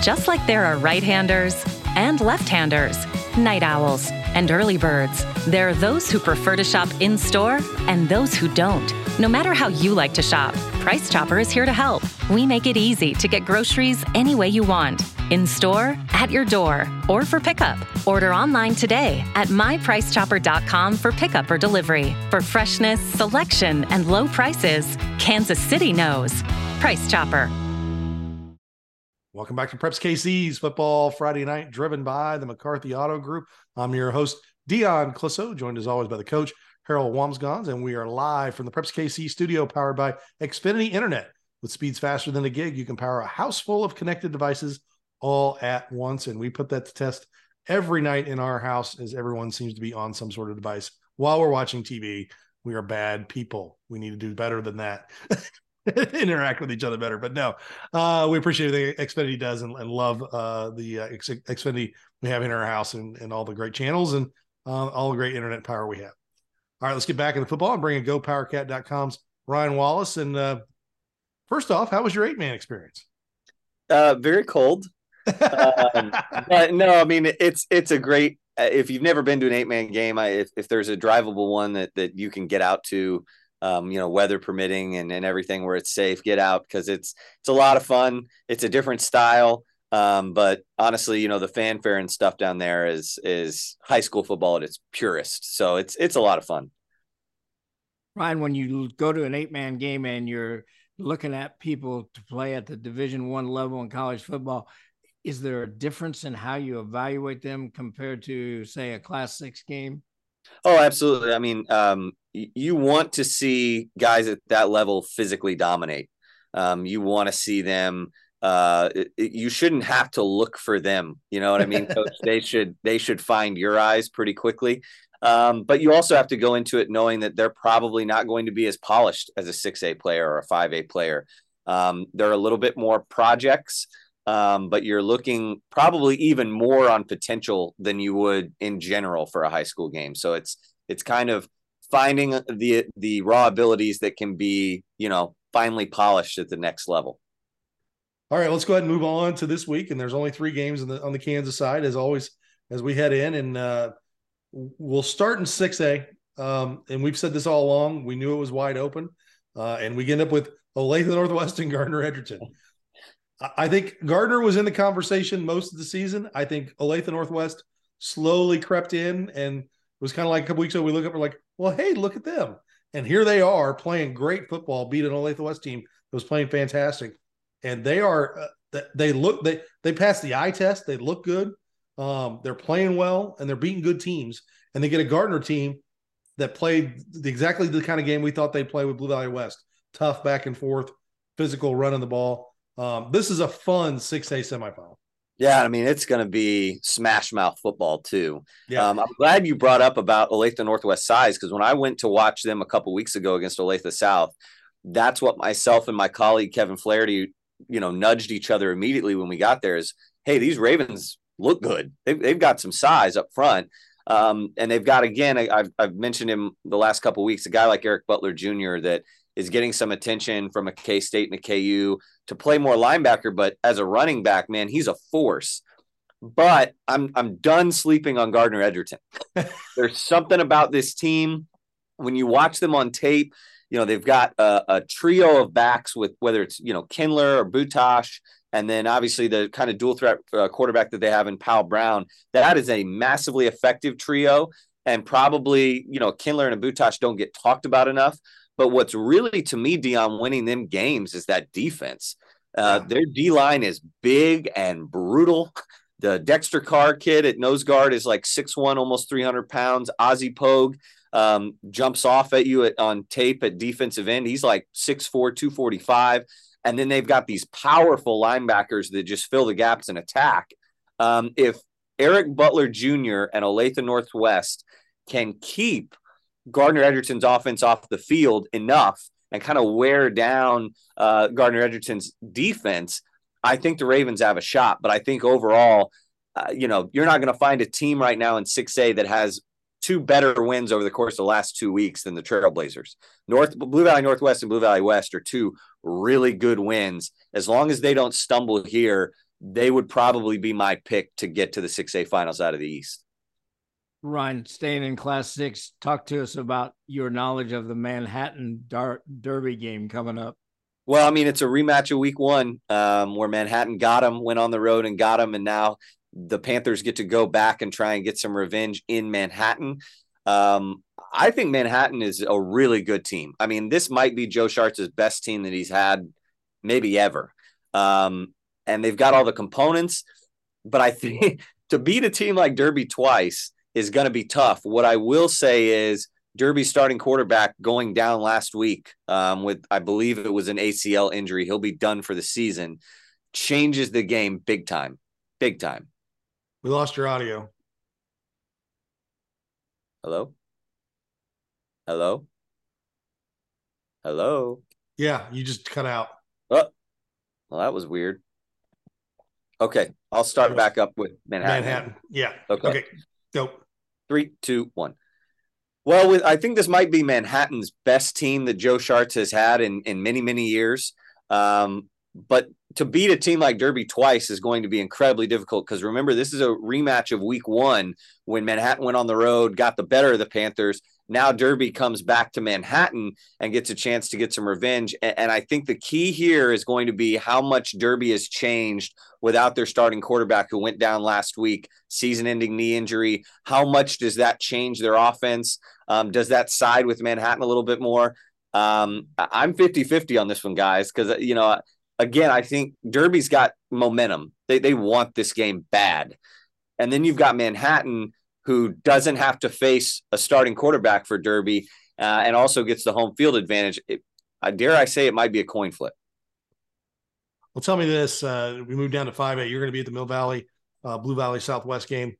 Just like there are right handers and left handers, night owls and early birds, there are those who prefer to shop in store and those who don't. No matter how you like to shop, Price Chopper is here to help. We make it easy to get groceries any way you want in store, at your door, or for pickup. Order online today at mypricechopper.com for pickup or delivery. For freshness, selection, and low prices, Kansas City knows. Price Chopper. Welcome back to Preps KC's Football Friday Night, driven by the McCarthy Auto Group. I'm your host, Dion Clisso, joined as always by the coach, Harold Wambsganss, and we are live from the Preps KC studio powered by Xfinity Internet. With speeds faster than a gig, you can power a house full of connected devices all at once. And we put that to test every night in our house as everyone seems to be on some sort of device while we're watching TV. We are bad people. We need to do better than that. interact with each other better. But no, uh, we appreciate everything Xfinity does and, and love uh, the uh, X- Xfinity we have in our house and, and all the great channels and uh, all the great internet power we have. All right, let's get back into football and bring in GoPowerCat.com's Ryan Wallace. And uh, first off, how was your eight man experience? Uh, very cold. um, but no, I mean it's it's a great. Uh, if you've never been to an eight man game, I, if if there's a drivable one that that you can get out to, um, you know, weather permitting and, and everything where it's safe, get out because it's it's a lot of fun. It's a different style. Um, but honestly, you know, the fanfare and stuff down there is is high school football at its purest. So it's it's a lot of fun. Ryan, when you go to an eight man game and you're looking at people to play at the division one level in college football, is there a difference in how you evaluate them compared to say a class six game? Oh, absolutely. I mean, um, you want to see guys at that level physically dominate. Um, you want to see them. Uh, it, it, you shouldn't have to look for them. You know what I mean, Coach? they should they should find your eyes pretty quickly. Um, but you also have to go into it knowing that they're probably not going to be as polished as a six A player or a five A player. Um, they're a little bit more projects, um, but you're looking probably even more on potential than you would in general for a high school game. So it's it's kind of finding the the raw abilities that can be you know finally polished at the next level. All right, let's go ahead and move on to this week. And there's only three games the, on the Kansas side, as always, as we head in. And uh, we'll start in 6A. Um, and we've said this all along. We knew it was wide open. Uh, and we end up with Olathe Northwest and Gardner Edgerton. I think Gardner was in the conversation most of the season. I think Olathe Northwest slowly crept in and was kind of like a couple weeks ago. We look up, we're like, well, hey, look at them. And here they are playing great football, beat an Olathe West team that was playing fantastic. And they are, uh, they look, they, they passed the eye test. They look good. Um, they're playing well and they're beating good teams. And they get a Gardner team that played exactly the kind of game we thought they'd play with Blue Valley West tough back and forth, physical running the ball. Um, this is a fun 6A semifinal. Yeah, I mean it's going to be smash mouth football too. Yeah, um, I'm glad you brought up about Olathe Northwest size because when I went to watch them a couple weeks ago against Olathe South, that's what myself and my colleague Kevin Flaherty, you know, nudged each other immediately when we got there. Is hey, these Ravens look good. They've, they've got some size up front. Um, and they've got again, I, have I've mentioned him the last couple weeks, a guy like Eric Butler Jr. that is getting some attention from a K State and a KU to play more linebacker, but as a running back, man, he's a force. But I'm I'm done sleeping on Gardner Edgerton. There's something about this team when you watch them on tape. You know they've got a, a trio of backs with whether it's you know Kindler or Butash, and then obviously the kind of dual threat uh, quarterback that they have in Powell Brown. That is a massively effective trio, and probably you know Kindler and Butash don't get talked about enough. But what's really to me, Dion, winning them games is that defense. Uh, yeah. Their D line is big and brutal. The Dexter Carr kid at nose guard is like six one, almost 300 pounds. Ozzie Pogue um, jumps off at you at, on tape at defensive end. He's like 6'4, 245. And then they've got these powerful linebackers that just fill the gaps and attack. Um, if Eric Butler Jr. and Olathe Northwest can keep Gardner Edgerton's offense off the field enough and kind of wear down uh, Gardner Edgerton's defense, I think the Ravens have a shot. But I think overall, uh, you know, you're not going to find a team right now in 6A that has two better wins over the course of the last two weeks than the Trailblazers. North Blue Valley Northwest and Blue Valley West are two really good wins. As long as they don't stumble here, they would probably be my pick to get to the 6A finals out of the East. Ryan, staying in Class Six, talk to us about your knowledge of the Manhattan Dar- Derby game coming up. Well, I mean, it's a rematch of Week One, um, where Manhattan got them, went on the road and got them, and now the Panthers get to go back and try and get some revenge in Manhattan. Um, I think Manhattan is a really good team. I mean, this might be Joe Schartz's best team that he's had maybe ever. Um, and they've got all the components, but I think to beat a team like Derby twice is going to be tough. What I will say is Derby starting quarterback going down last week um, with, I believe it was an ACL injury. He'll be done for the season. Changes the game big time, big time. We lost your audio. Hello? Hello? Hello? Yeah, you just cut out. Oh, well, that was weird. Okay, I'll start back up with Manhattan. Manhattan. Yeah. Okay. Okay. Go. Three, two, one. Well, with, I think this might be Manhattan's best team that Joe Schartz has had in in many many years. Um, but to beat a team like Derby twice is going to be incredibly difficult because remember, this is a rematch of week one when Manhattan went on the road, got the better of the Panthers. Now Derby comes back to Manhattan and gets a chance to get some revenge. And, I think the key here is going to be how much Derby has changed without their starting quarterback who went down last week, season ending knee injury. How much does that change their offense? Um, does that side with Manhattan a little bit more? Um, I'm 50 50 on this one, guys, because, you know, again, I think Derby's got momentum. They, they want this game bad. And then you've got Manhattan, who doesn't have to face a starting quarterback for Derby uh, and also gets the home field advantage. It, I dare I say it might be a coin flip. Well, tell me this. Uh, we move down to 5A. You're going to be at the Mill Valley, uh, Blue Valley Southwest game.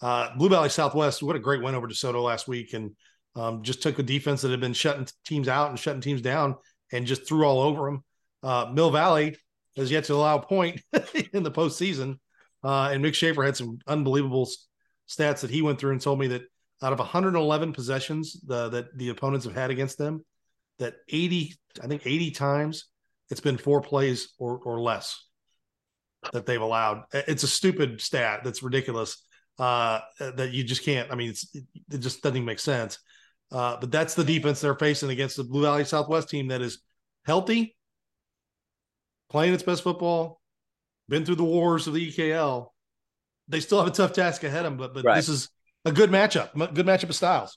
Uh, Blue Valley Southwest, what a great win over DeSoto last week. And um, just took a defense that had been shutting teams out and shutting teams down and just threw all over them. Uh, Mill Valley has yet to allow a point in the postseason. Uh, and Mick Schaefer had some unbelievable stats that he went through and told me that out of 111 possessions the, that the opponents have had against them, that 80, I think 80 times it's been four plays or, or less that they've allowed. It's a stupid stat. That's ridiculous. Uh, that you just can't. I mean, it just doesn't make sense. Uh, but that's the defense they're facing against the Blue Valley Southwest team that is healthy, playing its best football, been through the wars of the EKL. They still have a tough task ahead of them, but but right. this is a good matchup, good matchup of styles.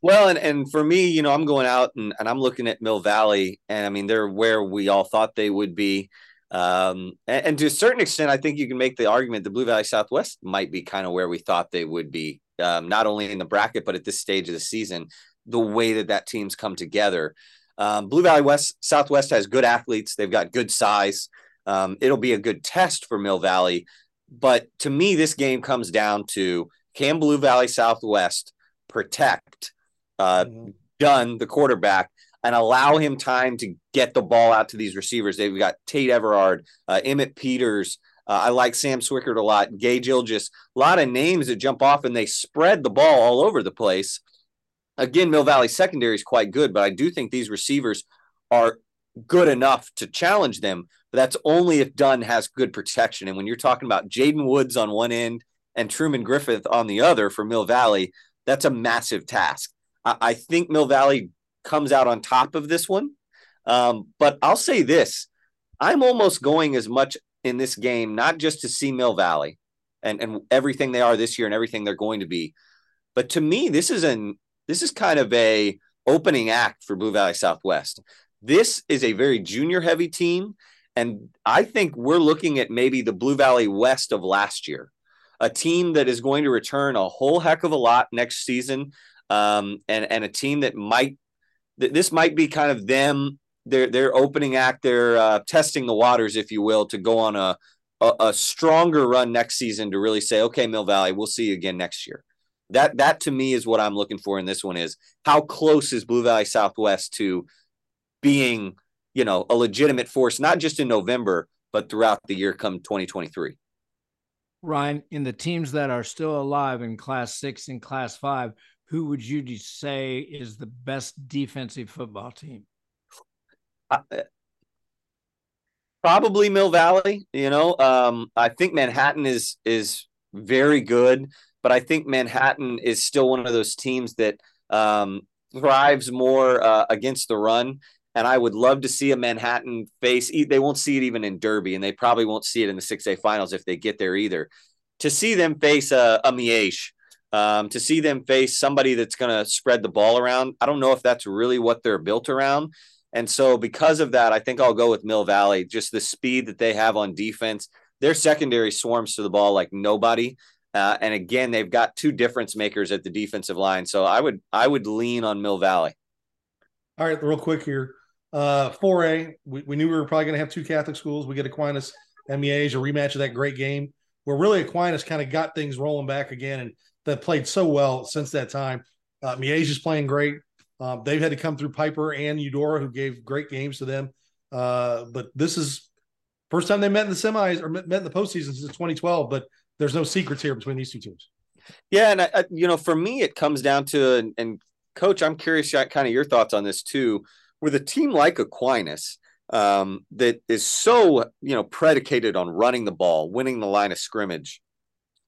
Well, and, and for me, you know, I'm going out and, and I'm looking at Mill Valley, and I mean, they're where we all thought they would be. Um, and, and, to a certain extent, I think you can make the argument the Blue Valley Southwest might be kind of where we thought they would be, um, not only in the bracket, but at this stage of the season, the way that that team's come together. Um, Blue Valley West Southwest has good athletes. They've got good size. Um, it'll be a good test for Mill Valley. But to me, this game comes down to can Blue Valley Southwest protect uh, mm-hmm. Dunn, the quarterback, and allow him time to get the ball out to these receivers. They've got Tate Everard, uh, Emmett Peters. Uh, I like Sam Swickert a lot. Gage Ilgis, a lot of names that jump off and they spread the ball all over the place. Again, Mill Valley secondary is quite good, but I do think these receivers are good enough to challenge them. But that's only if Dunn has good protection. And when you're talking about Jaden Woods on one end and Truman Griffith on the other for Mill Valley, that's a massive task. I, I think Mill Valley comes out on top of this one. Um, but I'll say this I'm almost going as much in this game, not just to see Mill Valley and, and everything they are this year and everything they're going to be, but to me, this is an this is kind of a opening act for Blue Valley Southwest. This is a very junior heavy team. And I think we're looking at maybe the Blue Valley West of last year, a team that is going to return a whole heck of a lot next season. Um, and, and a team that might, this might be kind of them, their, their opening act, they're uh, testing the waters, if you will, to go on a, a, a stronger run next season to really say, okay, Mill Valley, we'll see you again next year that that to me is what I'm looking for in this one is how close is Blue Valley Southwest to being, you know, a legitimate force, not just in November, but throughout the year come 2023. Ryan, in the teams that are still alive in class six and class five, who would you say is the best defensive football team? I, Probably Mill Valley. You know, um, I think Manhattan is is very good, but I think Manhattan is still one of those teams that um, thrives more uh, against the run. And I would love to see a Manhattan face. They won't see it even in Derby, and they probably won't see it in the 6A finals if they get there either. To see them face a, a Miege, um, to see them face somebody that's going to spread the ball around, I don't know if that's really what they're built around. And so, because of that, I think I'll go with Mill Valley. Just the speed that they have on defense, their secondary swarms to the ball like nobody. Uh, and again, they've got two difference makers at the defensive line. So I would I would lean on Mill Valley. All right, real quick here. Uh, 4A, we, we knew we were probably going to have two Catholic schools. We get Aquinas Miege, a rematch of that great game where really Aquinas kind of got things rolling back again and that played so well since that time. Uh, Miege is playing great. Um, they've had to come through Piper and Eudora, who gave great games to them. Uh, but this is first time they met in the semis or met in the postseason since 2012. But there's no secrets here between these two teams. Yeah, and I, you know, for me, it comes down to and, and coach, I'm curious, kind of your thoughts on this too. With a team like Aquinas, um, that is so you know predicated on running the ball, winning the line of scrimmage.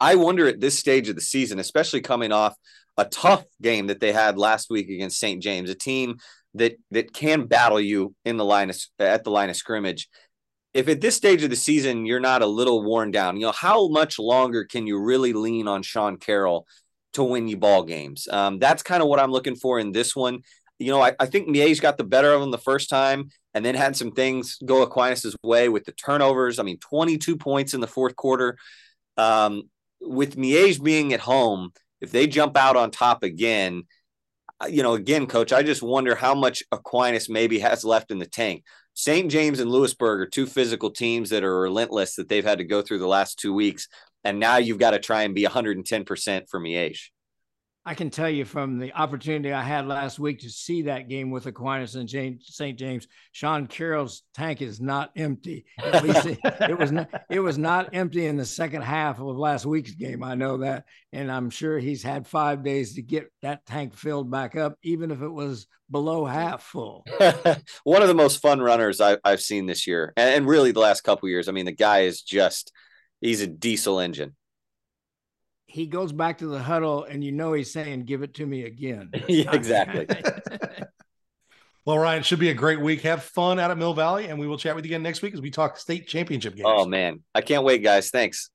I wonder at this stage of the season, especially coming off a tough game that they had last week against St. James, a team that that can battle you in the line of, at the line of scrimmage if at this stage of the season you're not a little worn down, you know, how much longer can you really lean on Sean Carroll to win you ball games? Um, that's kind of what I'm looking for in this one. You know, I, I think Miege got the better of him the first time and then had some things go Aquinas' way with the turnovers. I mean, 22 points in the fourth quarter. Um, with Miege being at home, if they jump out on top again, you know, again, coach, I just wonder how much Aquinas maybe has left in the tank. St. James and Louisburg are two physical teams that are relentless that they've had to go through the last two weeks. And now you've got to try and be 110% for Miege. I can tell you from the opportunity I had last week to see that game with Aquinas and St. James, Sean Carroll's tank is not empty. At least it, it, was not, it was not empty in the second half of last week's game. I know that, and I'm sure he's had five days to get that tank filled back up, even if it was below half full. One of the most fun runners I, have seen this year, and, and really the last couple years. I mean, the guy is just—he's a diesel engine he goes back to the huddle and you know he's saying, give it to me again. yeah, exactly. well, Ryan, it should be a great week. Have fun out at Mill Valley, and we will chat with you again next week as we talk state championship games. Oh, man. I can't wait, guys. Thanks.